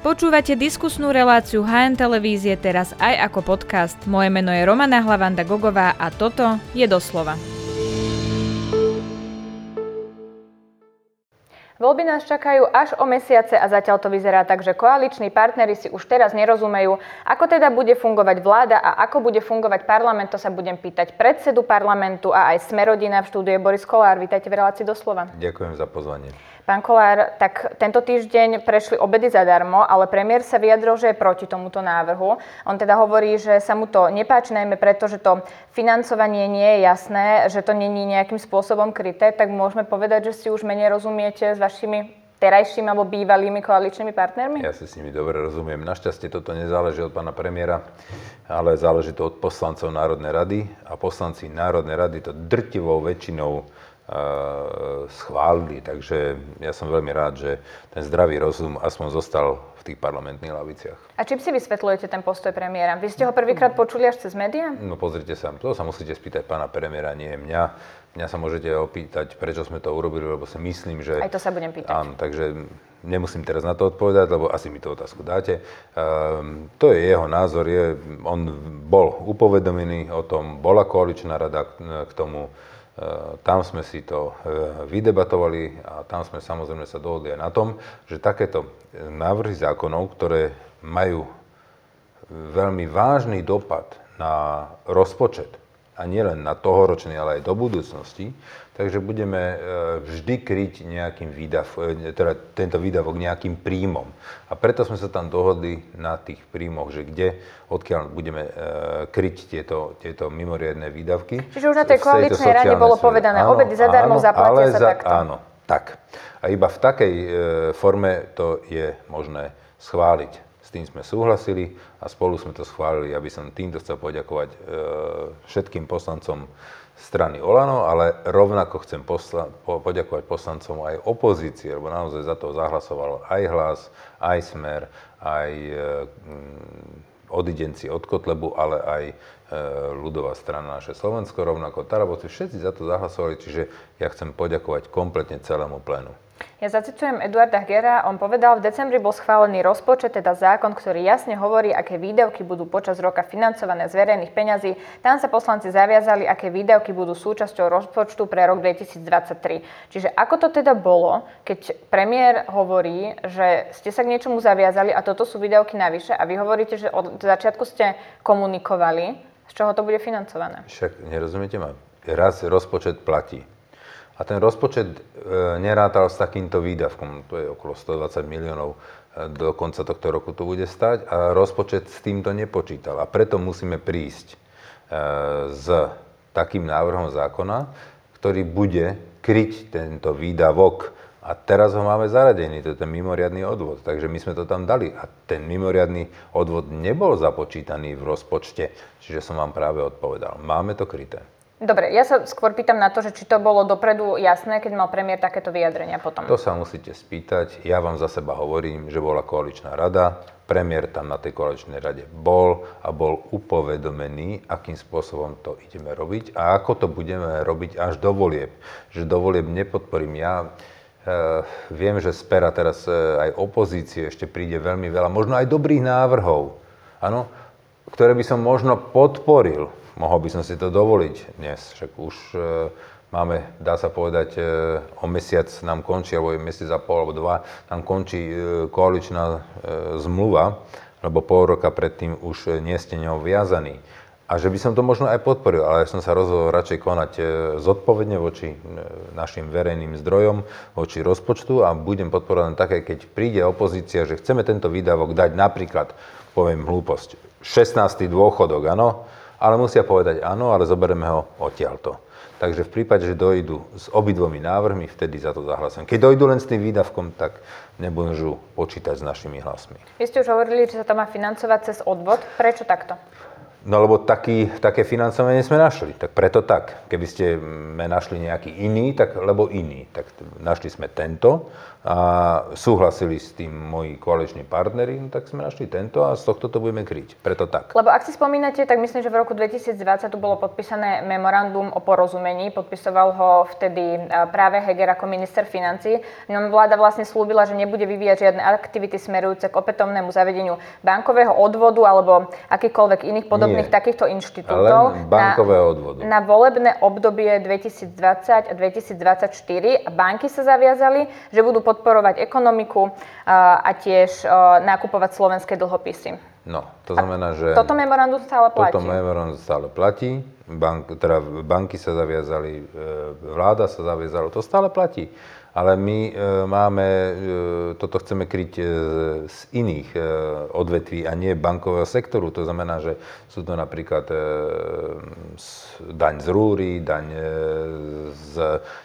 Počúvate diskusnú reláciu HN Televízie teraz aj ako podcast. Moje meno je Romana Hlavanda Gogová a toto je doslova. Voľby nás čakajú až o mesiace a zatiaľ to vyzerá tak, že koaliční partnery si už teraz nerozumejú, ako teda bude fungovať vláda a ako bude fungovať parlament. To sa budem pýtať predsedu parlamentu a aj Smerodina v štúdie Boris Kolár. Vítajte v relácii doslova. Ďakujem za pozvanie. Pán Kolár, tak tento týždeň prešli obedy zadarmo, ale premiér sa vyjadril, že je proti tomuto návrhu. On teda hovorí, že sa mu to nepáči, najmä preto, že to financovanie nie je jasné, že to není nejakým spôsobom kryté, tak môžeme povedať, že si už menej rozumiete s vašimi terajšími alebo bývalými koaličnými partnermi? Ja si s nimi dobre rozumiem. Našťastie toto nezáleží od pána premiéra, ale záleží to od poslancov Národnej rady a poslanci Národnej rady to drtivou väčšinou schválili. Takže ja som veľmi rád, že ten zdravý rozum aspoň zostal v tých parlamentných laviciach. A čím si vysvetľujete ten postoj premiéra? Vy ste ho prvýkrát počuli až cez médiá? No pozrite sa, to sa musíte spýtať pána premiéra, nie mňa. Mňa sa môžete opýtať, prečo sme to urobili, lebo si myslím, že... Aj to sa budem pýtať. Áno, takže nemusím teraz na to odpovedať, lebo asi mi tú otázku dáte. Um, to je jeho názor, je, on bol upovedomený o tom, bola koaličná rada k tomu, Eh, tam sme si to eh, vydebatovali a tam sme samozrejme sa dohodli aj na tom, že takéto návrhy zákonov, ktoré majú veľmi vážny dopad na rozpočet, a nielen na tohoročný, ale aj do budúcnosti, takže budeme e, vždy kryť nejakým výdav, e, teda tento výdavok nejakým príjmom. A preto sme sa tam dohodli na tých príjmoch, že kde, odkiaľ budeme e, kryť tieto, tieto mimoriadne výdavky. Čiže už na tej koaličnej rade bolo povedané, áno, obedy zadarmo, zaplatia sa za, takto. Áno, tak. A iba v takej forme to je možné schváliť. S tým sme súhlasili a spolu sme to schválili, aby som týmto chcel poďakovať e, všetkým poslancom strany Olano, ale rovnako chcem posla- po- poďakovať poslancom aj opozície, lebo naozaj za to zahlasoval aj hlas, aj smer, aj e, odidenci od Kotlebu, ale aj e, ľudová strana naše Slovensko, rovnako Tarabovci, všetci za to zahlasovali, čiže ja chcem poďakovať kompletne celému plénu. Ja zacitujem Eduarda Hgera, on povedal, v decembri bol schválený rozpočet, teda zákon, ktorý jasne hovorí, aké výdavky budú počas roka financované z verejných peňazí. Tam sa poslanci zaviazali, aké výdavky budú súčasťou rozpočtu pre rok 2023. Čiže ako to teda bolo, keď premiér hovorí, že ste sa k niečomu zaviazali a toto sú výdavky navyše a vy hovoríte, že od začiatku ste komunikovali, z čoho to bude financované? Však nerozumiete ma. Raz rozpočet platí a ten rozpočet e, nerátal s takýmto výdavkom, to je okolo 120 miliónov e, do konca tohto roku to bude stať a rozpočet s týmto nepočítal. A preto musíme prísť e, s takým návrhom zákona, ktorý bude kryť tento výdavok. A teraz ho máme zaradený, to je ten mimoriadný odvod. Takže my sme to tam dali. A ten mimoriadný odvod nebol započítaný v rozpočte. Čiže som vám práve odpovedal. Máme to kryté. Dobre, ja sa skôr pýtam na to, že či to bolo dopredu jasné, keď mal premiér takéto vyjadrenia potom. To sa musíte spýtať. Ja vám za seba hovorím, že bola koaličná rada, premiér tam na tej koaličnej rade bol a bol upovedomený, akým spôsobom to ideme robiť a ako to budeme robiť až do volieb. Že do volieb nepodporím ja. E, viem, že z pera teraz e, aj opozície ešte príde veľmi veľa, možno aj dobrých návrhov, áno, ktoré by som možno podporil mohol by som si to dovoliť dnes. Však už e, máme, dá sa povedať, e, o mesiac nám končí, alebo mesiac a pol, alebo dva, nám končí e, koaličná zmluva, lebo pol roka predtým už nie ste ňou viazaní. A že by som to možno aj podporil, ale som sa rozhodol radšej konať zodpovedne voči našim verejným zdrojom, voči rozpočtu a budem podporovať také, keď príde opozícia, že chceme tento výdavok dať napríklad, poviem hlúposť, 16. dôchodok, áno, ale musia povedať áno, ale zoberieme ho odtiaľto. Takže v prípade, že dojdu s obidvomi návrhmi, vtedy za to zahlasujem. Keď dojdu len s tým výdavkom, tak nebudú počítať s našimi hlasmi. Vy ste už hovorili, že sa to má financovať cez odvod. Prečo takto? No lebo taký, také financovanie sme našli, tak preto tak. Keby ste me našli nejaký iný, tak lebo iný. Tak našli sme tento a súhlasili s tým moji koaliční partneri, no tak sme našli tento a z tohto to budeme kryť. Preto tak. Lebo ak si spomínate, tak myslím, že v roku 2020 tu bolo podpísané memorandum o porozumení. Podpisoval ho vtedy práve Heger ako minister financí. No, vláda vlastne slúbila, že nebude vyvíjať žiadne aktivity smerujúce k opätovnému zavedeniu bankového odvodu alebo akýchkoľvek iných podobných Nie. takýchto inštitútov. Len bankového odvodu. Na, na volebné obdobie 2020 a 2024 a banky sa zaviazali, že budú podporovať ekonomiku a tiež nakupovať slovenské dlhopisy. No, to znamená, že... Toto memorandum stále platí. Toto memorandum stále platí. Bank, teda banky sa zaviazali, e, vláda sa zaviazala, to stále platí. Ale my e, máme, e, toto chceme kryť e, z iných odvetví a nie bankového sektoru. To znamená, že sú to napríklad daň z rúry, daň z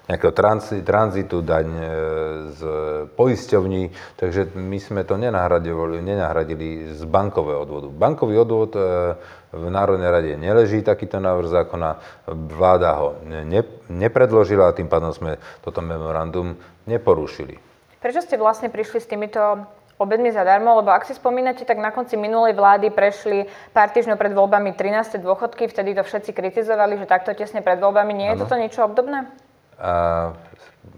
nejakého tranzitu, daň z poisťovní. Takže my sme to nenahradili, nenahradili z bankového odvodu. Bankový odvod v Národnej rade neleží takýto návrh zákona, vláda ho ne, nepredložila a tým pádom sme toto memorandum neporušili. Prečo ste vlastne prišli s týmito obedmi zadarmo? Lebo ak si spomínate, tak na konci minulej vlády prešli pár týždňov pred voľbami 13. dôchodky, vtedy to všetci kritizovali, že takto tesne pred voľbami. Nie je toto niečo obdobné? A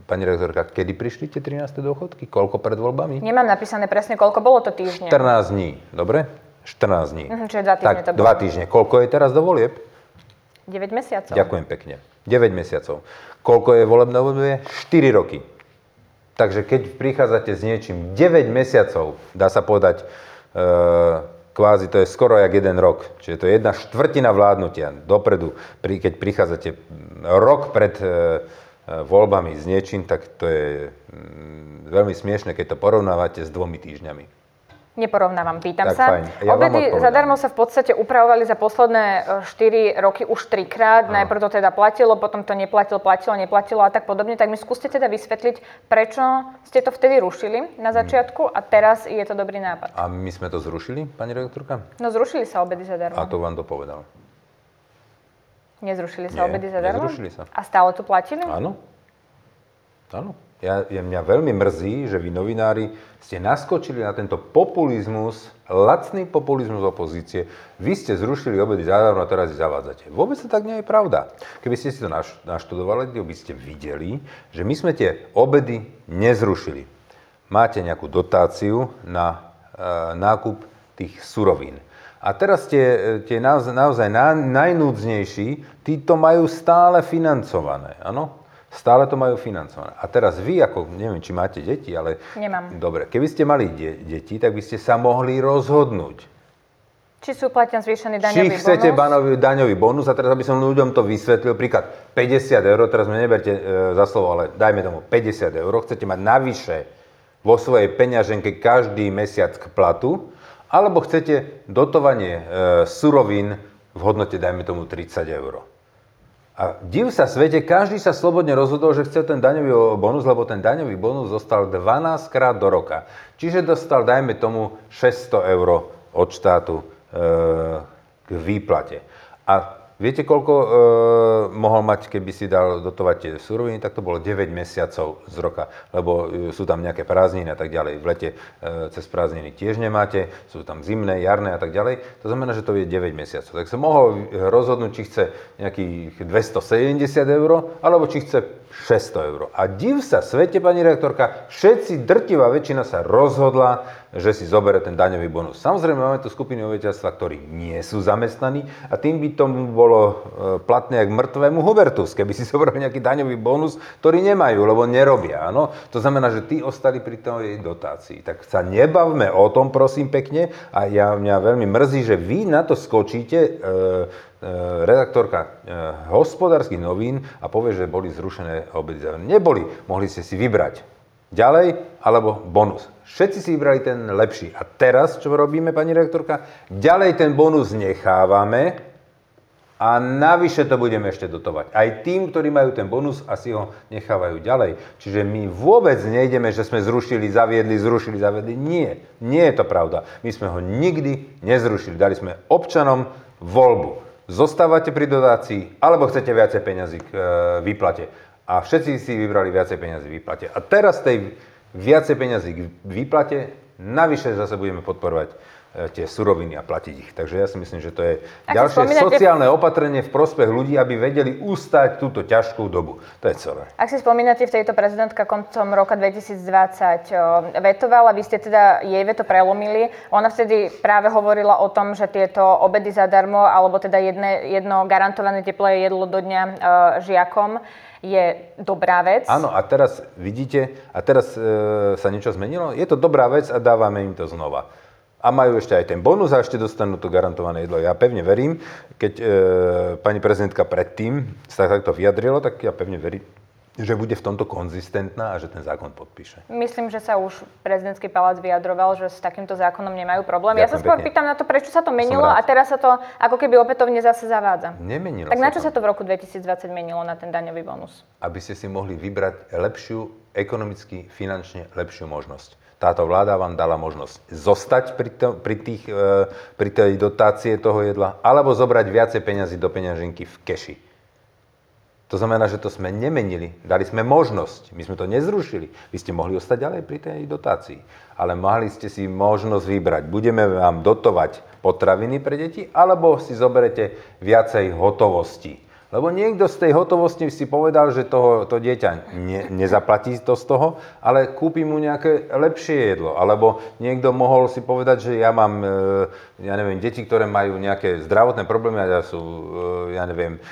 pani rektorka, kedy prišli tie 13. dôchodky? Koľko pred voľbami? Nemám napísané presne, koľko bolo to týždňa. 14 dní, dobre? 14 dní. Mhm, čiže dva týždne tak, to bolo. dva týždne. Koľko je teraz do volieb? 9 mesiacov. Ďakujem pekne. 9 mesiacov. Koľko je volebné obdobie? 4 roky. Takže keď prichádzate s niečím 9 mesiacov, dá sa povedať, e, kvázi to je skoro jak jeden rok. Čiže to je jedna štvrtina vládnutia dopredu. Pri, keď prichádzate rok pred e, voľbami s niečím, tak to je mm, veľmi smiešne, keď to porovnávate s dvomi týždňami. Neporovnávam, pýtam Tak sa. fajn. Ja Obedy zadarmo sa v podstate upravovali za posledné 4 roky už trikrát. Najprv to teda platilo, potom to neplatilo, platilo, neplatilo a tak podobne. Tak mi skúste teda vysvetliť, prečo ste to vtedy rušili na začiatku a teraz je to dobrý nápad. A my sme to zrušili, pani redaktorka? No zrušili sa obedy zadarmo. A to vám to povedal. Nezrušili sa Nie, obedy zadarmo? nezrušili sa. A stále tu platili? Áno. Áno. Ja, ja, mňa veľmi mrzí, že vy novinári ste naskočili na tento populizmus, lacný populizmus opozície. Vy ste zrušili obedy zadarmo a teraz ich zavádzate. Vôbec to tak nie je pravda. Keby ste si to naš, naštudovali, by ste videli, že my sme tie obedy nezrušili. Máte nejakú dotáciu na e, nákup tých surovín. A teraz tie, tie naozaj, naozaj na, najnúdznejší, tí majú stále financované, áno? Stále to majú financované. A teraz vy, ako, neviem, či máte deti, ale... Nemám. Dobre, keby ste mali de- deti, tak by ste sa mohli rozhodnúť. Či sú uplatňan zvýšený Či daňový chcete bonus? banový, daňový bonus, a teraz aby som ľuďom to vysvetlil, príklad 50 eur, teraz mi neberte e, za slovo, ale dajme tomu 50 eur, chcete mať navyše vo svojej peňaženke každý mesiac k platu, alebo chcete dotovanie e, surovín v hodnote, dajme tomu 30 eur. A div sa svete, každý sa slobodne rozhodol, že chce ten daňový bonus, lebo ten daňový bonus dostal 12 krát do roka. Čiže dostal, dajme tomu, 600 eur od štátu e, k výplate. A viete, koľko e, mohol mať, keby si dal dotovať tie suroviny, tak to bolo 9 mesiacov z roka, lebo e, sú tam nejaké prázdniny a tak ďalej. V lete e, cez prázdniny tiež nemáte, sú tam zimné, jarné a tak ďalej. To znamená, že to je 9 mesiacov. Tak sa mohol rozhodnúť, či chce nejakých 270 eur, alebo či chce 600 eur. A div sa svete, pani rektorka, všetci, drtivá väčšina sa rozhodla, že si zobere ten daňový bonus. Samozrejme, máme tu skupiny obyvateľstva, ktorí nie sú zamestnaní a tým by tomu bolo e, platné jak mŕtvemu Hubertus, keby si zobrali nejaký daňový bonus, ktorý nemajú, lebo nerobia. Áno? To znamená, že tí ostali pri tej dotácii. Tak sa nebavme o tom, prosím pekne. A ja, mňa veľmi mrzí, že vy na to skočíte, e, redaktorka e, hospodárskych novín a povie, že boli zrušené obedy. Neboli, mohli ste si vybrať. Ďalej, alebo bonus. Všetci si vybrali ten lepší. A teraz, čo robíme, pani rektorka? Ďalej ten bonus nechávame a navyše to budeme ešte dotovať. Aj tým, ktorí majú ten bonus a si ho nechávajú ďalej. Čiže my vôbec nejdeme, že sme zrušili, zaviedli, zrušili, zaviedli. Nie, nie je to pravda. My sme ho nikdy nezrušili. Dali sme občanom voľbu. Zostávate pri dotácii, alebo chcete viacej peňazí k e, výplate. A všetci si vybrali viacej peniazy v výplate. A teraz tej viacej peňazí k výplate, navyše zase budeme podporovať tie suroviny a platiť ich. Takže ja si myslím, že to je Ak ďalšie spomínate- sociálne opatrenie v prospech ľudí, aby vedeli ustať túto ťažkú dobu. To je celé. Ak si spomínate, v tejto prezidentka koncom roka 2020 o, vetovala, vy ste teda jej veto prelomili. Ona vtedy práve hovorila o tom, že tieto obedy zadarmo, alebo teda jedne, jedno garantované teplé jedlo do dňa e, žiakom je dobrá vec. Áno, a teraz vidíte, a teraz e, sa niečo zmenilo? Je to dobrá vec a dávame im to znova. A majú ešte aj ten bonus a ešte dostanú to garantované jedlo. Ja pevne verím, keď e, pani prezidentka predtým sa takto vyjadrilo, tak ja pevne verím, že bude v tomto konzistentná a že ten zákon podpíše. Myslím, že sa už prezidentský palác vyjadroval, že s takýmto zákonom nemajú problém. ja sa Ďakujem skôr pekne. pýtam na to, prečo sa to menilo a teraz sa to ako keby opätovne zase zavádza. Nemenilo Tak na čo to. sa to v roku 2020 menilo na ten daňový bonus? aby ste si mohli vybrať lepšiu, ekonomicky, finančne lepšiu možnosť. Táto vláda vám dala možnosť zostať pri, to, pri, tých, e, pri tej dotácie toho jedla, alebo zobrať viacej peňazí do peňaženky v keši. To znamená, že to sme nemenili, dali sme možnosť, my sme to nezrušili. Vy ste mohli ostať ďalej pri tej dotácii, ale mali ste si možnosť vybrať. Budeme vám dotovať potraviny pre deti, alebo si zoberete viacej hotovosti. Lebo niekto z tej hotovosti si povedal, že toho, to dieťa ne, nezaplatí to z toho, ale kúpi mu nejaké lepšie jedlo. Alebo niekto mohol si povedať, že ja mám, e, ja neviem, deti, ktoré majú nejaké zdravotné problémy a sú, e, ja neviem,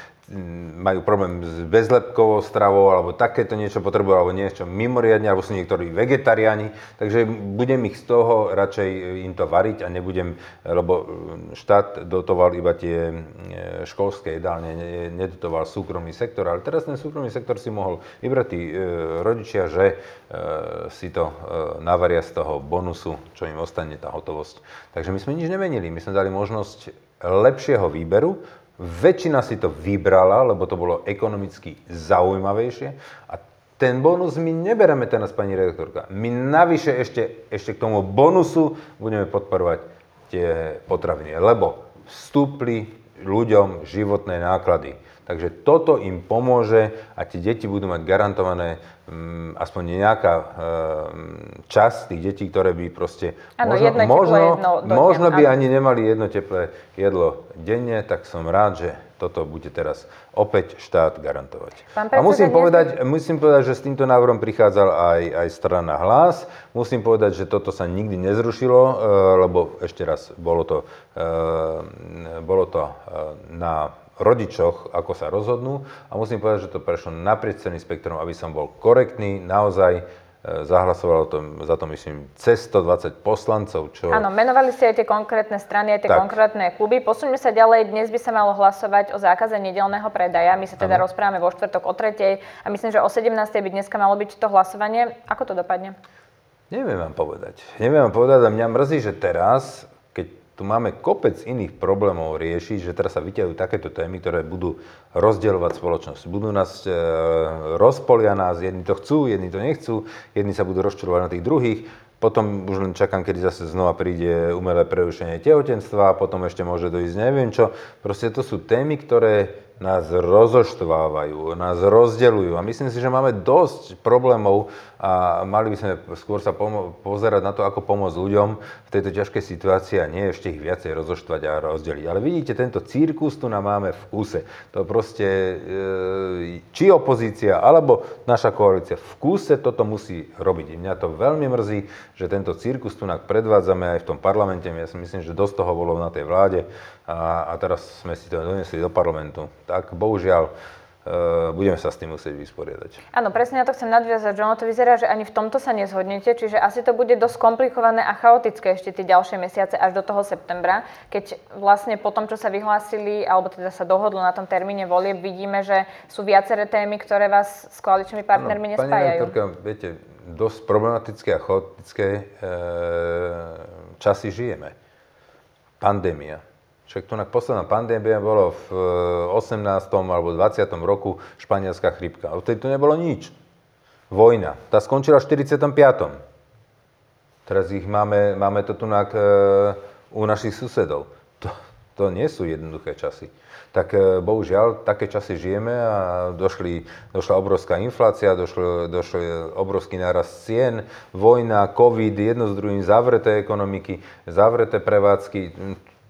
majú problém s bezlepkovou stravou alebo takéto niečo potrebujú alebo niečo mimoriadne, alebo sú niektorí vegetariáni, takže budem ich z toho radšej im to variť a nebudem, lebo štát dotoval iba tie e, školské jedálne, ne- nedotoval súkromný sektor, ale teraz ten súkromný sektor si mohol vybrať tí e, rodičia, že e, si to e, navaria z toho bonusu, čo im ostane tá hotovosť. Takže my sme nič nemenili, my sme dali možnosť lepšieho výberu, Väčšina si to vybrala, lebo to bolo ekonomicky zaujímavejšie. A ten bonus my nebereme teraz, pani redaktorka. My navyše ešte, ešte k tomu bonusu budeme podporovať tie potraviny, lebo vstúpli ľuďom životné náklady. Takže toto im pomôže a tie deti budú mať garantované mm, aspoň nejaká e, časť tých detí, ktoré by proste... Jedno teplé možno, jedlo do dňa, možno by ani nemali jedno teplé jedlo denne, tak som rád, že toto bude teraz opäť štát garantovať. Pán A musím povedať, musím povedať, že s týmto návrhom prichádzal aj, aj strana Hlas. Musím povedať, že toto sa nikdy nezrušilo, e, lebo ešte raz, bolo to, e, bolo to na rodičoch, ako sa rozhodnú. A musím povedať, že to prešlo naprieč celým spektrom, aby som bol korektný, naozaj e, zahlasovalo to, za to myslím cez 120 poslancov, čo... Áno, menovali ste aj tie konkrétne strany, aj tie Tak. konkrétne kluby. Posuňme sa ďalej. Dnes by sa malo hlasovať o zákaze nedelného predaja. My sa teda Áno. rozprávame vo štvrtok o tretej a myslím, že o 17. by dneska malo byť to hlasovanie. Ako to dopadne? Neviem vám povedať. Neviem vám povedať a mňa mrzí, že teraz, tu máme kopec iných problémov riešiť, že teraz sa vyťahujú takéto témy, ktoré budú rozdielovať spoločnosť. Budú nás, e, rozpolia nás, jedni to chcú, jedni to nechcú, jedni sa budú rozčulovať na tých druhých. Potom už len čakám, kedy zase znova príde umelé prerušenie tehotenstva, potom ešte môže dojsť neviem čo. Proste to sú témy, ktoré nás rozoštvávajú, nás rozdeľujú. A myslím si, že máme dosť problémov a mali by sme skôr sa pomo- pozerať na to, ako pomôcť ľuďom v tejto ťažkej situácii a nie ešte ich viacej rozoštvať a rozdeliť. Ale vidíte, tento cirkus tu nám máme v kúse. To proste, e, či opozícia, alebo naša koalícia v kúse toto musí robiť. Mňa to veľmi mrzí, že tento cirkus tu nám predvádzame aj v tom parlamente. Ja si myslím, že dosť toho bolo na tej vláde a, a teraz sme si to donesli do parlamentu. Tak bohužiaľ, e, budeme sa s tým musieť vysporiadať. Áno, presne na to chcem nadviazať, že ono to vyzerá, že ani v tomto sa nezhodnete, čiže asi to bude dosť komplikované a chaotické ešte tie ďalšie mesiace až do toho septembra, keď vlastne po tom, čo sa vyhlásili, alebo teda sa dohodlo na tom termíne volieb, vidíme, že sú viaceré témy, ktoré vás s koaličnými partnermi Pani nespájajú. redaktorka, viete, dosť problematické a chaotické e, časy žijeme. Pandémia. Však tu posledná pandémia bolo v e, 18. alebo 20. roku španielská chrípka. A vtedy tu nebolo nič. Vojna. Tá skončila v 45. Teraz ich máme, máme to tu na, e, u našich susedov. To, To nie sú jednoduché časy. Tak e, bohužiaľ, také časy žijeme a došli, došla obrovská inflácia, došlo, došlo obrovský nárast cien, vojna, covid, jedno s druhým, zavreté ekonomiky, zavreté prevádzky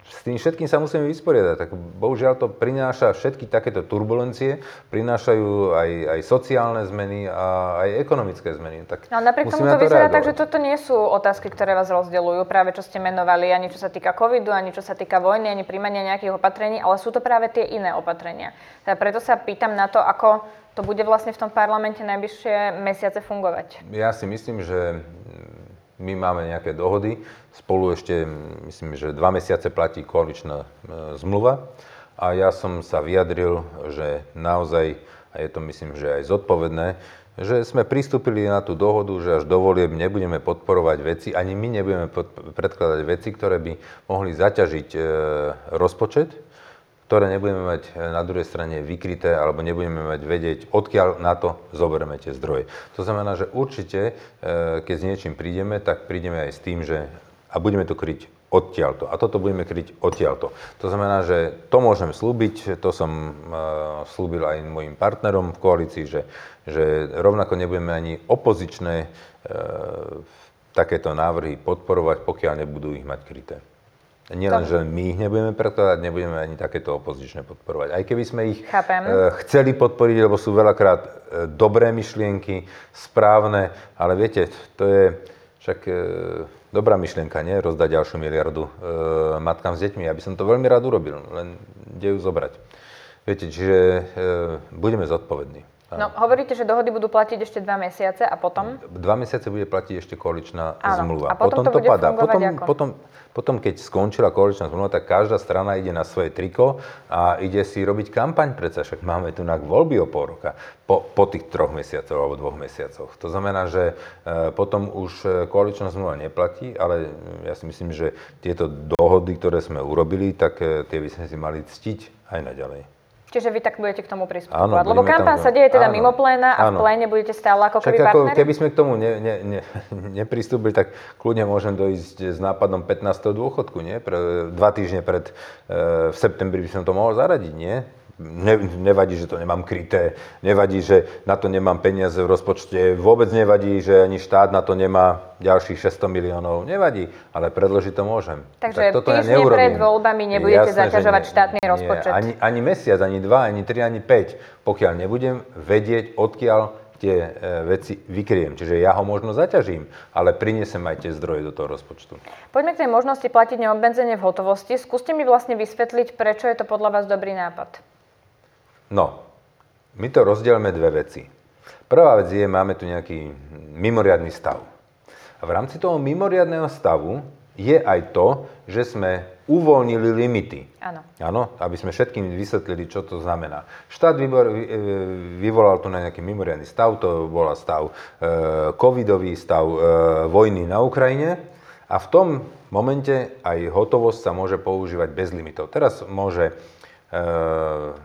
s tým všetkým sa musíme vysporiadať. Tak bohužiaľ to prináša všetky takéto turbulencie, prinášajú aj, aj sociálne zmeny a aj ekonomické zmeny. Tak no, napriek tomu to, to vyzerá tak, že toto nie sú otázky, ktoré vás rozdeľujú, práve čo ste menovali, ani čo sa týka covidu, ani čo sa týka vojny, ani príjmania nejakých opatrení, ale sú to práve tie iné opatrenia. Teda preto sa pýtam na to, ako to bude vlastne v tom parlamente najbližšie mesiace fungovať. Ja si myslím, že my máme nejaké dohody, spolu ešte, myslím, že dva mesiace platí koaličná e, zmluva. A ja som sa vyjadril, že naozaj, a je to myslím, že aj zodpovedné, že sme pristúpili na tú dohodu, že až do volieb nebudeme podporovať veci, ani my nebudeme predkladať veci, ktoré by mohli zaťažiť e, rozpočet, ktoré nebudeme mať eh, na druhej strane vykryté alebo nebudeme mať vedieť, odkiaľ na to zoberieme tie zdroje. To znamená, že určite, eh, keď s niečím prídeme, tak prídeme aj s tým, že a budeme to kryť odtiaľto. A toto budeme kryť odtiaľto. To znamená, že to môžem slúbiť, to som uh, slúbil aj mojim partnerom v koalícii, že, že rovnako nebudeme ani opozičné takéto návrhy podporovať, pokiaľ nebudú ich mať kryté. Nielen, že my ich nebudeme prekladať, nebudeme ani takéto opozičné podporovať. Aj keby sme ich Chápem. E, chceli podporiť, lebo sú veľakrát e, dobré myšlienky, správne, ale viete, to je však e, dobrá myšlienka, nie? Rozdať ďalšiu miliardu matkám s deťmi. Ja by som to veľmi rád urobil, len kde ju zobrať. Viete, čiže budeme zodpovední. No, hovoríte, že dohody budú platiť ešte dva mesiace a potom? Dva mesiace bude platiť ešte koaličná Áno. zmluva. A potom, potom to, padá. Potom, ako? potom, potom, keď skončila koaličná zmluva, tak každá strana ide na svoje triko a ide si robiť kampaň, predsa však máme tu na voľby o pol roka, po, po tých troch mesiacoch alebo dvoch mesiacoch. To znamená, že e, potom už e, koaličná zmluva neplatí, ale ja si myslím, že tieto dohody, ktoré sme urobili, tak e, tie by sme si mali ctiť aj naďalej. Čiže vy tak budete k tomu pristupovať. Lebo kampaň sa deje teda áno, mimo pléna a áno. v pléne budete stále ako keby ako, Keby sme k tomu ne, ne, ne, nepristúpili, tak kľudne môžem dojsť s nápadom 15. dôchodku. Nie? Pre, dva týždne pred, e, v septembri by som to mohol zaradiť, nie? Ne, nevadí, že to nemám kryté, nevadí, že na to nemám peniaze v rozpočte, vôbec nevadí, že ani štát na to nemá ďalších 600 miliónov, nevadí, ale predložiť to môžem. Takže tak toto ja pred voľbami nebudete Jasné, zaťažovať nie, štátny nie, rozpočet? Ani, ani mesiac, ani dva, ani tri, ani päť, pokiaľ nebudem vedieť, odkiaľ tie e, veci vykriem. Čiže ja ho možno zaťažím, ale prinesem aj tie zdroje do toho rozpočtu. Poďme k tej možnosti platiť neobmedzenie v hotovosti. Skúste mi vlastne vysvetliť, prečo je to podľa vás dobrý nápad. No, my to rozdielme dve veci. Prvá vec je, máme tu nejaký mimoriadný stav. A v rámci toho mimoriadného stavu je aj to, že sme uvoľnili limity. Áno. Áno, aby sme všetkým vysvetlili, čo to znamená. Štát vybor, e, vyvolal tu na nejaký mimoriadný stav, to bola stav e, covidový, stav e, vojny na Ukrajine a v tom momente aj hotovosť sa môže používať bez limitov. Teraz môže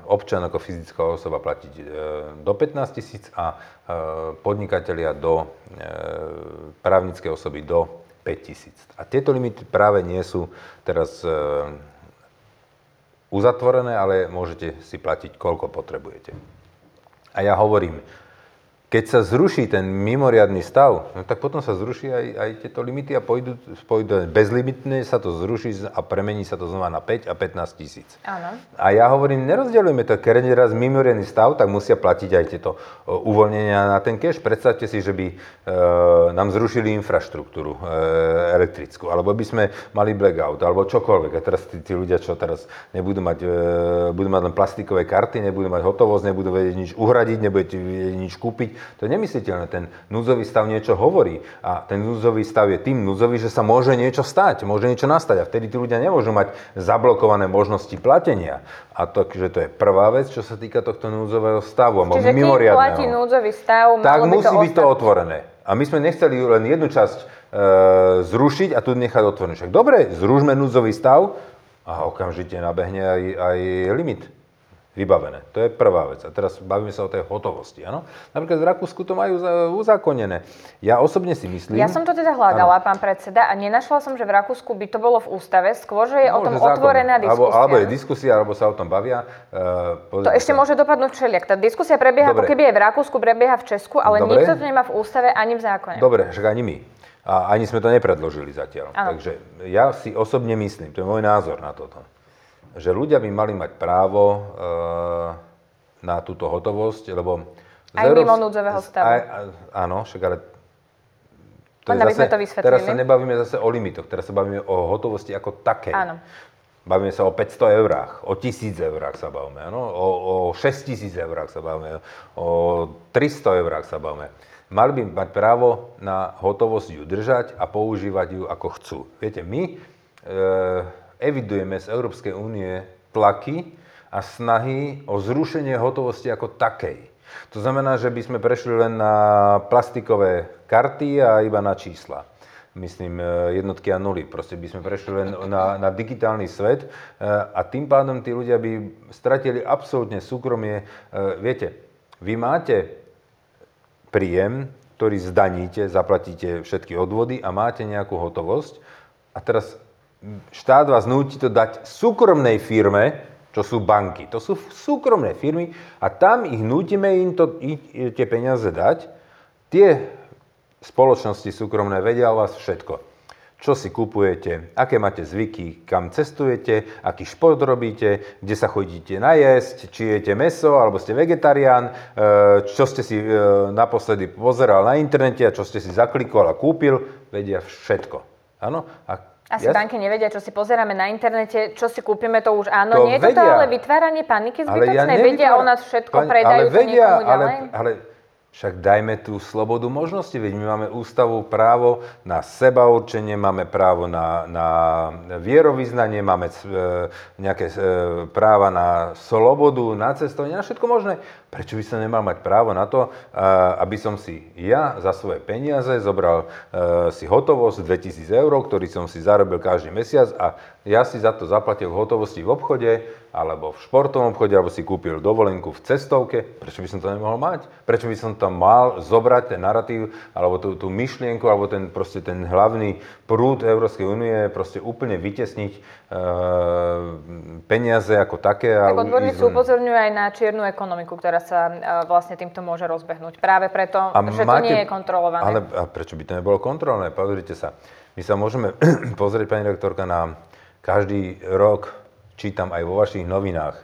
občan ako fyzická osoba platiť eh, do 15 tisíc a eh, podnikatelia do právnické osoby do 5 tisíc. A tieto limity práve nie sú teraz uzatvorené, ale môžete si platiť, koľko potrebujete. A ja hovorím, keď sa zruší ten mimoriadný stav, no tak potom sa zruší aj, aj tieto limity a pôjdu, pôjdu bezlimitné, sa to zruší a premení sa to znova na 5 a 15 tisíc. Áno. A ja hovorím, nerozdeľujeme to, keď je raz mimoriadný stav, tak musia platiť aj tieto uvoľnenia na ten cash. Predstavte si, že by e, nám zrušili infraštruktúru e, elektrickú, alebo by sme mali blackout, alebo čokoľvek. A teraz tí, tí ľudia, čo teraz nebudú mať, e, budú mať len plastikové karty, nebudú mať hotovosť, nebudú vedieť nič uhradiť, nebudete vedieť nič kúpiť, to je nemysliteľné. Ten núdzový stav niečo hovorí a ten núdzový stav je tým núdzový, že sa môže niečo stať, môže niečo nastať a vtedy tí ľudia nemôžu mať zablokované možnosti platenia. A to, že to je prvá vec, čo sa týka tohto núdzového stavu. Čiže keď platí núdzový stav, tak by musí to byť to otvorené. A my sme nechceli len jednu časť e, zrušiť a tu nechať otvorené. Však dobre, zružme núdzový stav a okamžite nabehne aj, aj limit. Vybavené. To je prvá vec. A teraz bavíme sa o tej hotovosti. Áno? Napríklad v Rakúsku to majú za- uzákonené. Ja osobne si myslím... Ja som to teda hľadala, pán predseda, a nenašla som, že v Rakúsku by to bolo v ústave, skôr, že je o No, tom že zákon. otvorená Alebo, diskusia. alebo je diskusia, alebo sa o tom bavia. Uh, To ešte môže dopadnúť všelijak. Tá diskusia prebieha, Dobre. ako keby aj v Rakúsku, prebieha v Česku, ale Dobre. nikto to nemá v ústave ani v zákone. Dobre, však ani my. A ani sme to nepredložili zatiaľ. Áno. Takže ja si osobne myslím, to je môj názor na toto, že ľudia by mali mať právo e, na túto hotovosť, lebo... Aj mimo Európs- núdzového z- stavu. Aj, áno, však ale... To Len aby sme to vysvetlili. teraz sa nebavíme zase o limitoch, teraz sa bavíme o hotovosti ako takej. Áno. Bavíme sa o 500 eurách, o 1000 eurách sa bavíme, ano? o, o 6000 eurách sa bavíme, o 300 eurách sa bavíme. Mali by mať právo na hotovosť ju držať a používať ju ako chcú. Viete, my e, evidujeme z Európskej únie tlaky a snahy o zrušenie hotovosti ako takej. To znamená, že by sme prešli len na plastikové karty a iba na čísla myslím, e, jednotky a nuly. Proste by sme prešli len na, na digitálny svet e, a tým pádom tí ľudia by stratili absolútne súkromie. E, Viete, vy máte príjem, ktorý zdaníte, zaplatíte všetky odvody a máte nejakú hotovosť a teraz štát vás núti to dať súkromnej firme, čo sú banky. To sú súkromné firmy a tam ich nútime im to, i- tie peniaze dať. Tie spoločnosti súkromné vedia o vás všetko. Čo si kupujete, aké máte zvyky, kam cestujete, aký šport robíte, kde sa chodíte najesť, či jete meso, alebo ste vegetarián, e, čo ste si e, naposledy pozeral na internete a čo ste si zaklikoval a kúpil, vedia všetko. Áno? A Asi ja- banky nevedia, čo si pozeráme na internete, čo si kúpime, to už áno. To Nie je vedia. ale vytváranie paniky Ale ja zbytočnej? vedia o nás všetko, Pani- predajú ale to vedia, ďalej? Ale, ale však dajme tú slobodu možnosti, veď my máme ústavu právo na seba určenie, máme právo na, na vierovýznanie, máme e, nejaké e, práva na slobodu, na cestovanie, na všetko možné. Prečo by som nemal mať právo na to, aby som si ja za svoje peniaze zobral e, si hotovosť 2000 eur, ktorý som si zarobil každý mesiac a ja si za to zaplatil v hotovosti v obchode, alebo v športovom obchode, alebo si kúpil dovolenku v cestovke. Prečo by som to nemohol mať? Prečo by som tam mal zobrať ten narratív, alebo tú, tú myšlienku, alebo ten, proste ten hlavný prúd Európskej únie, proste úplne vytesniť e, peniaze ako také. Tak odborníci upozorňujú aj na čiernu ekonomiku, ktorá sa e, vlastne týmto môže rozbehnúť. Práve preto, že to nie je kontrolované. Ale a prečo by to nebolo kontrolné? Pozrite sa. My sa môžeme pozrieť, pani rektorka, na každý rok, čítam aj vo vašich novinách,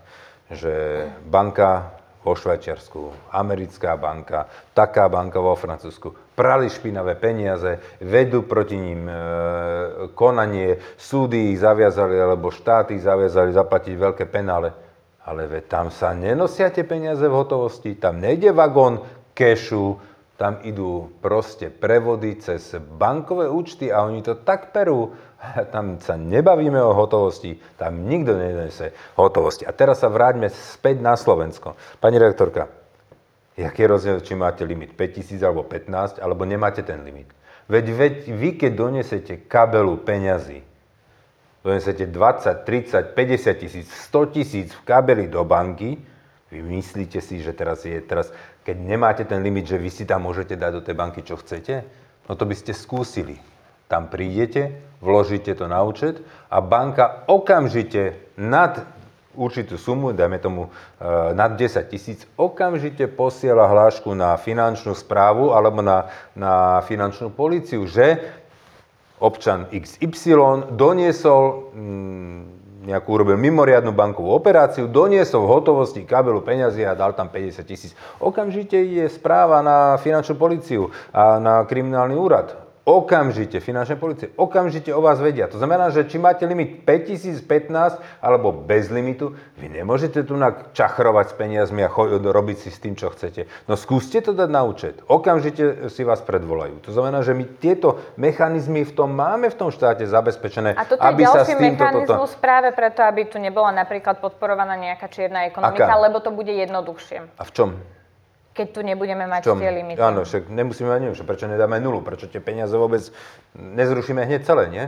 že banka vo Švajčiarsku, americká banka, taká banka vo Francúzsku, prali špinavé peniaze, vedú proti ním e, konanie, súdy ich zaviazali, alebo štáty ich zaviazali zaplatiť veľké penále. Ale veď tam sa nenosia tie peniaze v hotovosti, tam nejde vagón kešu, tam idú proste prevody cez bankové účty a oni to tak perú. Tam sa nebavíme o hotovosti, tam nikto nenese hotovosti. A teraz sa vráťme späť na Slovensko. Pani rektorka, jaký je rozdiel, či máte limit 5000 alebo 15, alebo nemáte ten limit? Veď, veď vy, keď donesete kabelu peňazí, donesete 20, 30, 50 tisíc, 100 tisíc v kabeli do banky, vy myslíte si, že teraz je, teraz, keď nemáte ten limit, že vy si tam môžete dať do tej banky, čo chcete? No to by ste skúsili. Tam prídete, vložíte to na účet a banka okamžite nad určitú sumu, dajme tomu e, nad 10 tisíc, okamžite posiela hlášku na finančnú správu alebo na, na finančnú políciu, že občan XY doniesol mm, nejakú urobil mimoriadnu bankovú operáciu, doniesol v hotovosti kabelu peňazí a dal tam 50 tisíc. Okamžite je správa na finančnú policiu a na kriminálny úrad. Okamžite, finančné policie, okamžite o vás vedia. To znamená, že či máte limit 5015 alebo bez limitu, vy nemôžete tu čachrovať s peniazmi a cho- robiť si s tým, čo chcete. No skúste to dať na účet. Okamžite si vás predvolajú. To znamená, že my tieto mechanizmy v tom máme v tom štáte zabezpečené, A toto aby je sa ďalší s týmto mechanizmus toto... práve preto, aby tu nebola napríklad podporovaná nejaká čierna ekonomika, Aká? lebo to bude jednoduchšie, A v čom? Keď tu nebudeme mať čom? tie limity. Áno, však nemusíme mať že prečo nedáme nulu, prečo tie peniaze vôbec nezrušíme hneď celé, nie?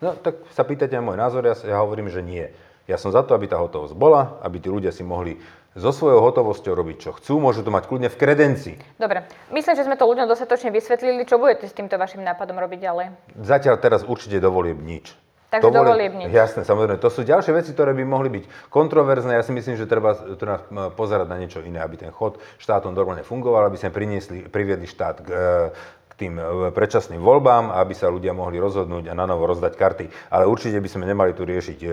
No, tak sa pýtate na môj názor, ja, ja hovorím, že nie. Ja som za to, aby tá hotovosť bola, aby tí ľudia si mohli so svojou hotovosťou robiť, čo chcú, môžu to mať kľudne v kredencii. Dobre, myslím, že sme to ľuďom dostatočne vysvetlili. Čo budete s týmto vašim nápadom robiť ďalej? Zatiaľ teraz určite dovolieb nič. Takže To nič. Jasné, samozrejme. To sú ďalšie veci, ktoré by mohli byť kontroverzné. Ja si myslím, že treba m, pozerať na niečo iné, aby ten chod štátom normálne fungoval, aby sme priniesli, priviedli štát k, e, k tým e, predčasným voľbám, aby sa ľudia mohli rozhodnúť a na novo rozdať karty. Ale určite by sme nemali tu riešiť, e,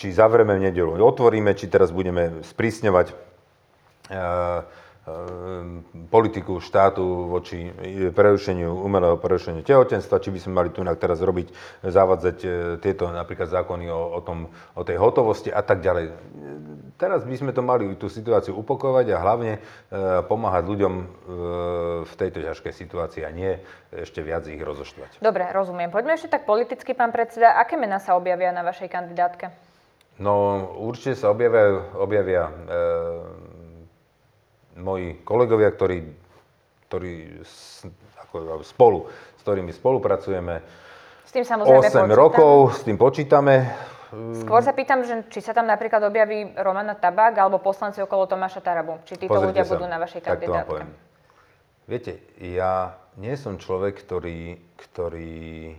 či zavrieme v nedelu, otvoríme, či teraz budeme sprísňovať politiku štátu voči e, prerušeniu, umelého prerušeniu tehotenstva, či by sme mali tu teraz robiť, zavádzať e, tieto napríklad zákony o, o, tom, o tej hotovosti a tak ďalej. E, Teraz by sme to mali tú situáciu upokovať a hlavne e, pomáhať ľuďom e, v tejto ťažkej situácii a nie ešte viac ich rozoštvať. Dobre, rozumiem. Poďme ešte tak politicky, pán predseda. Aké mená sa objavia na vašej kandidátke? No určite sa objavia, objavia e, moji kolegovia, ktorí, ktorí ako, spolu, s ktorými spolupracujeme S tým samozrejme 8 počítam. rokov, s tým počítame. Skôr sa pýtam, že či sa tam napríklad objaví Romana Tabák alebo poslanci okolo Tomáša Tarabu. Či títo Pozrite ľudia sa, budú na vašej kandidátke. Viete, ja nie som človek, ktorý, ktorý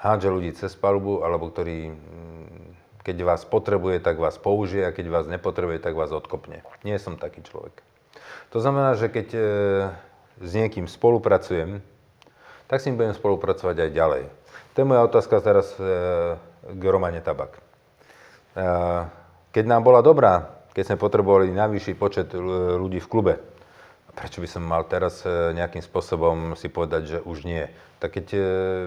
hádže ľudí cez palubu, alebo ktorý, mm, keď vás potrebuje, tak vás použije a keď vás nepotrebuje, tak vás odkopne. Nie som taký človek. To znamená, že keď e, s niekým spolupracujem, tak s ním budem spolupracovať aj ďalej. To je moja otázka teraz e, k Romane Tabak. E, Keď nám bola dobrá, keď sme potrebovali najvyšší počet ľudí v klube, prečo by som mal teraz e, nejakým spôsobom si povedať, že už nie? Tak keď, e,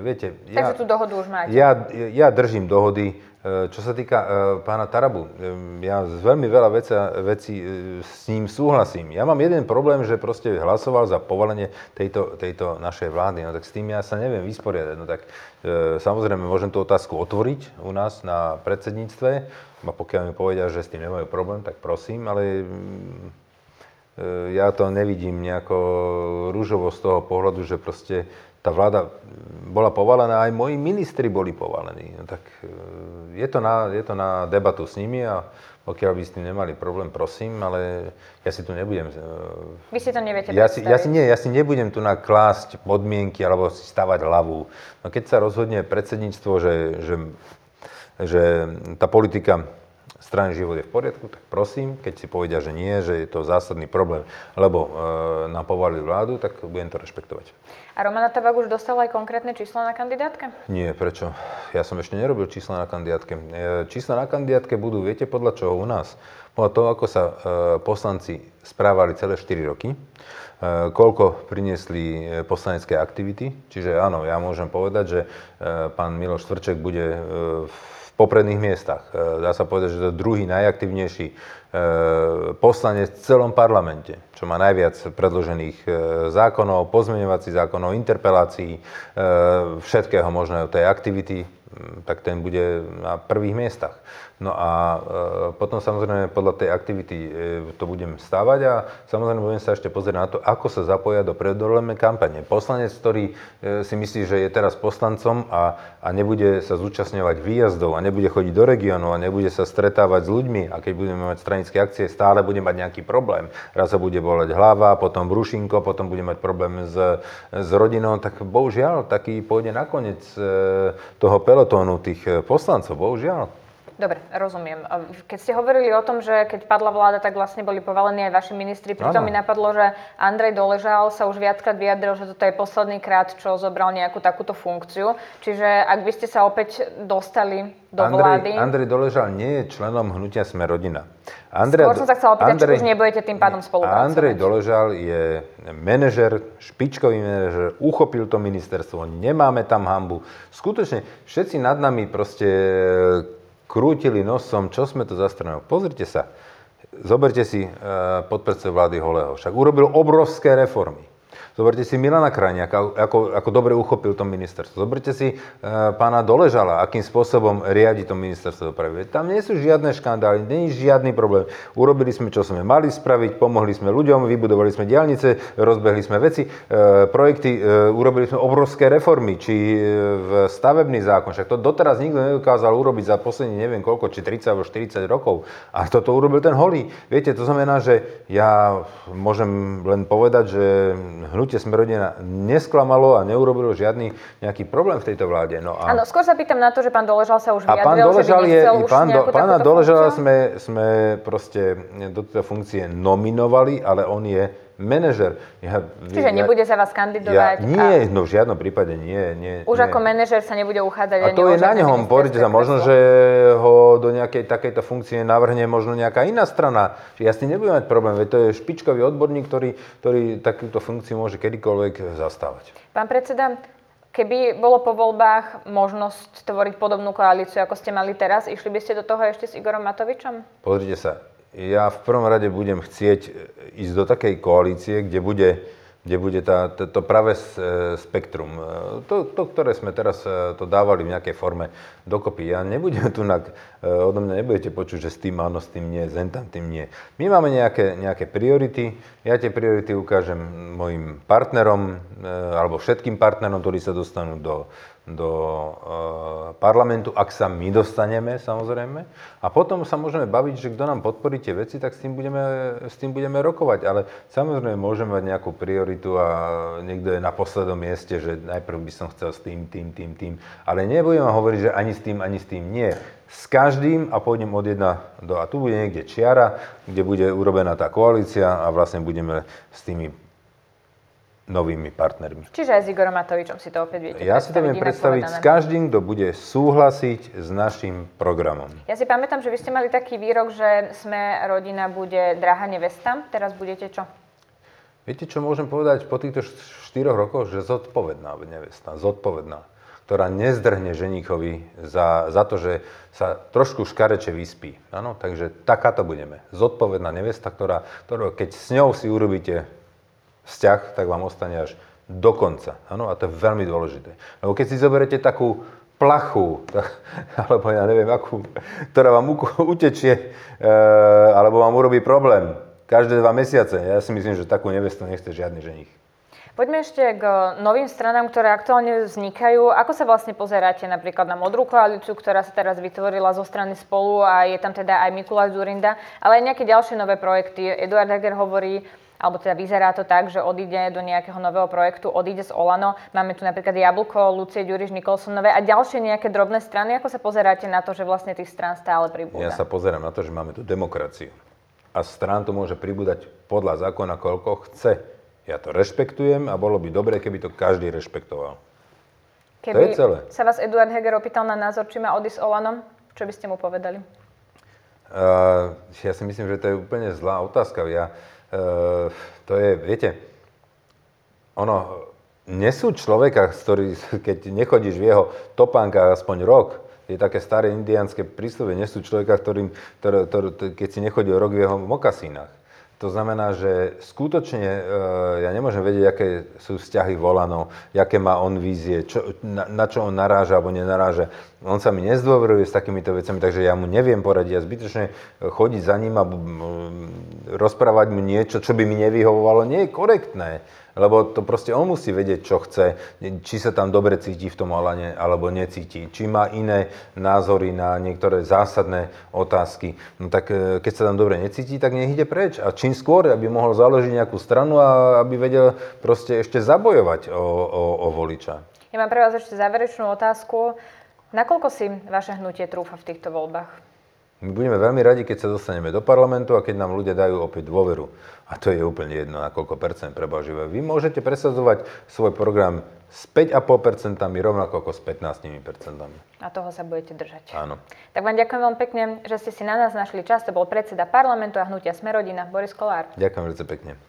viete, ja, Takže tú dohodu už máte. ja, ja držím dohody. E, Čo sa týka pána Tarabu, ja z veľmi veľa vecí e, s ním súhlasím. Ja mám jeden problém, že proste hlasoval za povolenie tejto, tejto našej vlády. No tak s tým ja sa neviem vysporiadať. No tak samozrejme môžem tú otázku otvoriť u nás na predsedníctve. A pokiaľ mi povedia, že s tým nemajú problém, tak prosím, ale mm, ja to nevidím nejako rúžovo z toho pohľadu, že proste tá vláda bola povalená, aj moji ministri boli povalení. No tak e, je to, na, je to na debatu s nimi a pokiaľ by s tým nemali problém, prosím, ale ja si tu nebudem... e, Vy si to neviete ja si, ja si, nie, ja si nebudem tu naklásť podmienky alebo si stavať hlavu. No keď sa rozhodne predsedníctvo, že, že, že tá politika strany život je v poriadku, tak prosím, keď si povedia, že nie, že je to zásadný problém, lebo e, nám povalili vládu, tak budem to rešpektovať. A Romana Tabák už dostala aj konkrétne čísla na kandidátke? Nie, prečo? Ja som ešte nerobil čísla na kandidátke. E, Čísla na kandidátke budú, viete, podľa čoho u nás? Podľa toho, ako sa e, poslanci správali celé 4 roky, e, koľko priniesli e, poslanecké aktivity. Čiže áno, ja môžem povedať, že e, pán Miloš Tvrček bude e, v popredných miestach. E, Dá sa povedať, že to je druhý najaktívnejší e, poslanec v celom parlamente, čo má najviac predložených e, zákonov, pozmeňovacích zákonov, interpelácií, všetkého možného tej aktivity, tak ten bude na prvých miestach. No a e, potom samozrejme podľa tej aktivity e, to budem stávať a samozrejme budem sa ešte pozrieť na to, ako sa zapoja do predvolenej kampane. Poslanec, ktorý e, si myslí, že je teraz poslancom a, a nebude sa zúčastňovať výjazdov a nebude chodiť do regiónov a nebude sa stretávať s ľuďmi a keď budeme mať stranické akcie, stále bude mať nejaký problém. Raz sa bude boleť hlava, potom brušinko, potom bude mať problém s, s rodinou, tak bohužiaľ taký pôjde nakoniec e, toho pelotónu tých poslancov, bohužiaľ. Dobre, rozumiem. Keď ste hovorili o tom, že keď padla vláda, tak vlastne boli povalení aj vaši ministri, pritom mi napadlo, že Andrej Doležal sa už viackrát vyjadril, že toto je posledný krát, čo zobral nejakú takúto funkciu. Čiže ak by ste sa opäť dostali do vlády... Andrej, Andrej Doležal nie je členom hnutia Sme rodina. Skôr som sa chcela opýtať, či už nebudete tým pádom spolupracovať. Andrej Doležal je manažer, špičkový manažer, uchopil to ministerstvo, nemáme tam hambu. Skutočne všetci nad nami proste krútili nosom, čo sme to za stranu. Pozrite sa, zoberte si uh, podpredsedu vlády Holého, však urobil obrovské reformy. Zoberte si Milana Krajniaka, ako, ako dobre uchopil to ministerstvo. Zoberte si uh, pána Doležala, akým spôsobom riadi to ministerstvo dopravy. Tam nie sú žiadne škandály, nie je žiadny problém. Urobili sme, čo sme mali spraviť, pomohli sme ľuďom, vybudovali sme diálnice, rozbehli sme veci, uh, projekty, uh, urobili sme obrovské reformy, či v stavebný zákon. Však to doteraz nikto nedokázal urobiť za poslední neviem koľko, či 30 alebo 40 rokov. A toto urobil ten holý. Viete, to znamená, že ja môžem len povedať, že hnutie Smerodina nesklamalo a neurobilo žiadny nejaký problém v tejto vláde. No a... Áno, skôr sa pýtam na to, že pán Doležal sa už vyjadril, a pán Doležal že by je, už pán do, pána Doležala sme, sme proste do tejto funkcie nominovali, ale on je manažer. Ja, Čiže ja, nebude za vás kandidovať? Ja, nie, a... no v žiadnom prípade nie. nie Už nie. ako manažer sa nebude uchádzať A to je na ňom, povedete sa, možno, že ho do nejakej takejto funkcie navrhne možno nejaká iná strana. Ja s tým nebudem mať problém, veď to je špičkový odborník, ktorý, ktorý takúto funkciu môže kedykoľvek zastávať. Pán predseda, Keby bolo po voľbách možnosť tvoriť podobnú koalíciu, ako ste mali teraz, išli by ste do toho ešte s Igorom Matovičom? Pozrite sa, ja v prvom rade budem chcieť e, ísť do takej koalície, kde bude, kde bude tá, to, to pravé e, spektrum. E, to, to, ktoré sme teraz to dávali v nejakej forme dokopy. Ja nebudem tu, odo mňa nebudete počuť, že s tým áno, s tým nie, zen tým nie. My máme nejaké, nejaké priority, ja tie priority ukážem mojim partnerom, alebo všetkým partnerom, ktorí sa dostanú do, do e, parlamentu, ak sa my dostaneme, samozrejme. A potom sa môžeme baviť, že kto nám podporí tie veci, tak s tým budeme, s tým budeme rokovať. Ale samozrejme môžeme mať nejakú prioritu a niekto je na poslednom mieste, že najprv by som chcel s tým, tým, tým, tým. Ale nebudem hovoriť, že ani s tým, ani s tým nie. S každým a pôjdem od jedna do... A tu bude niekde čiara, kde bude urobená tá koalícia a vlastne budeme s tými novými partnermi. Čiže aj s Igorom Matovičom si to opäť viete Ja si to viem predstaviť povedané. s každým, kto bude súhlasiť s našim programom. Ja si pamätám, že vy ste mali taký výrok, že sme rodina bude drahá nevesta. Teraz budete čo? Viete, čo môžem povedať po týchto štyroch rokoch? Že zodpovedná nevesta, zodpovedná, ktorá nezdrhne ženíchovi za, za to, že sa trošku škareče vyspí. Áno, takže takáto budeme. Zodpovedná nevesta, ktorá, ktorá keď s ňou si urobíte vzťah, tak vám ostane až do konca. Ano? A to je veľmi dôležité. Lebo keď si zoberete takú plachu, tak, alebo ja neviem akú, ktorá vám utečie, e, alebo vám urobí problém každé dva mesiace, ja si myslím, že takú nevestu nechce žiadny ženich. Poďme ešte k novým stranám, ktoré aktuálne vznikajú. Ako sa vlastne pozeráte napríklad na modrú koalíciu, ktorá sa teraz vytvorila zo strany spolu a je tam teda aj Mikuláš Zurinda, ale aj nejaké ďalšie nové projekty. Eduard Heger hovorí, alebo teda vyzerá to tak, že odíde do nejakého nového projektu, odíde z Olano. Máme tu napríklad Jablko, Lucie Ďuriš Nikolsonové a ďalšie nejaké drobné strany. Ako sa pozeráte na to, že vlastne tých strán stále pribúda? Ja sa pozerám na to, že máme tu demokraciu. A strán to môže pribúdať podľa zákona, koľko chce. Ja to rešpektujem a bolo by dobre, keby to každý rešpektoval. Keby to je celé. sa vás Eduard Heger opýtal na názor, či má odísť Olano, čo by ste mu povedali? Uh, ja si myslím, že to je úplne zlá otázka. Ja, Uh, to je, viete, ono, nesú človeka, ktorý, keď nechodíš v jeho topánkach aspoň rok, je také staré indiánske príslovie, nesú človeka, ktorým, ktorý, ktorý, keď si nechodí rok v jeho mokasínach. To znamená, že skutočne e, ja nemôžem vedieť, aké sú vzťahy volanov, aké má on vízie, čo, na, na čo on naráža alebo nenaráža. On sa mi nezdôveruje s takýmito vecami, takže ja mu neviem poradiť. Ja zbytočne chodiť za ním a rozprávať mu niečo, čo by mi nevyhovovalo, nie je korektné. Lebo to proste on musí vedieť, čo chce, či sa tam dobre cíti v tom Alane, alebo necíti. Či má iné názory na niektoré zásadné otázky. No tak e, keď sa tam dobre necíti, tak nech ide preč. A čím skôr, aby mohol založiť nejakú stranu a aby vedel proste ešte zabojovať o, o, o voliča. Ja mám pre vás ešte záverečnú otázku. Nakoľko si vaše hnutie trúfa v týchto voľbách? My budeme veľmi radi, keď sa dostaneme do parlamentu a keď nám ľudia dajú opäť dôveru. A to je úplne jedno, na koľko percent preba živé. Vy môžete presadzovať svoj program s 5,5 percentami, rovnako ako s 15 percentami. A toho sa budete držať. Áno. Tak vám ďakujem veľmi pekne, že ste si na nás našli čas. To bol predseda parlamentu a hnutia Smerodina Boris Kolár. Ďakujem veľmi pekne.